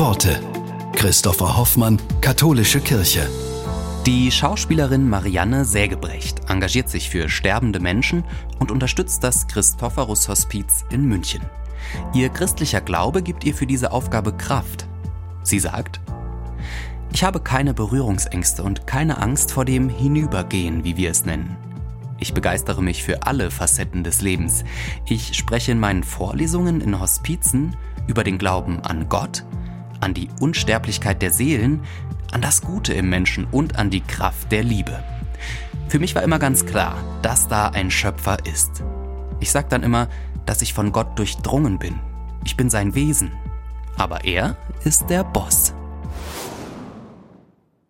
Worte. Christopher Hoffmann, Katholische Kirche. Die Schauspielerin Marianne Sägebrecht engagiert sich für sterbende Menschen und unterstützt das Christophorus Hospiz in München. Ihr christlicher Glaube gibt ihr für diese Aufgabe Kraft. Sie sagt, ich habe keine Berührungsängste und keine Angst vor dem Hinübergehen, wie wir es nennen. Ich begeistere mich für alle Facetten des Lebens. Ich spreche in meinen Vorlesungen in Hospizen über den Glauben an Gott, an die Unsterblichkeit der Seelen, an das Gute im Menschen und an die Kraft der Liebe. Für mich war immer ganz klar, dass da ein Schöpfer ist. Ich sage dann immer, dass ich von Gott durchdrungen bin. Ich bin sein Wesen. Aber er ist der Boss.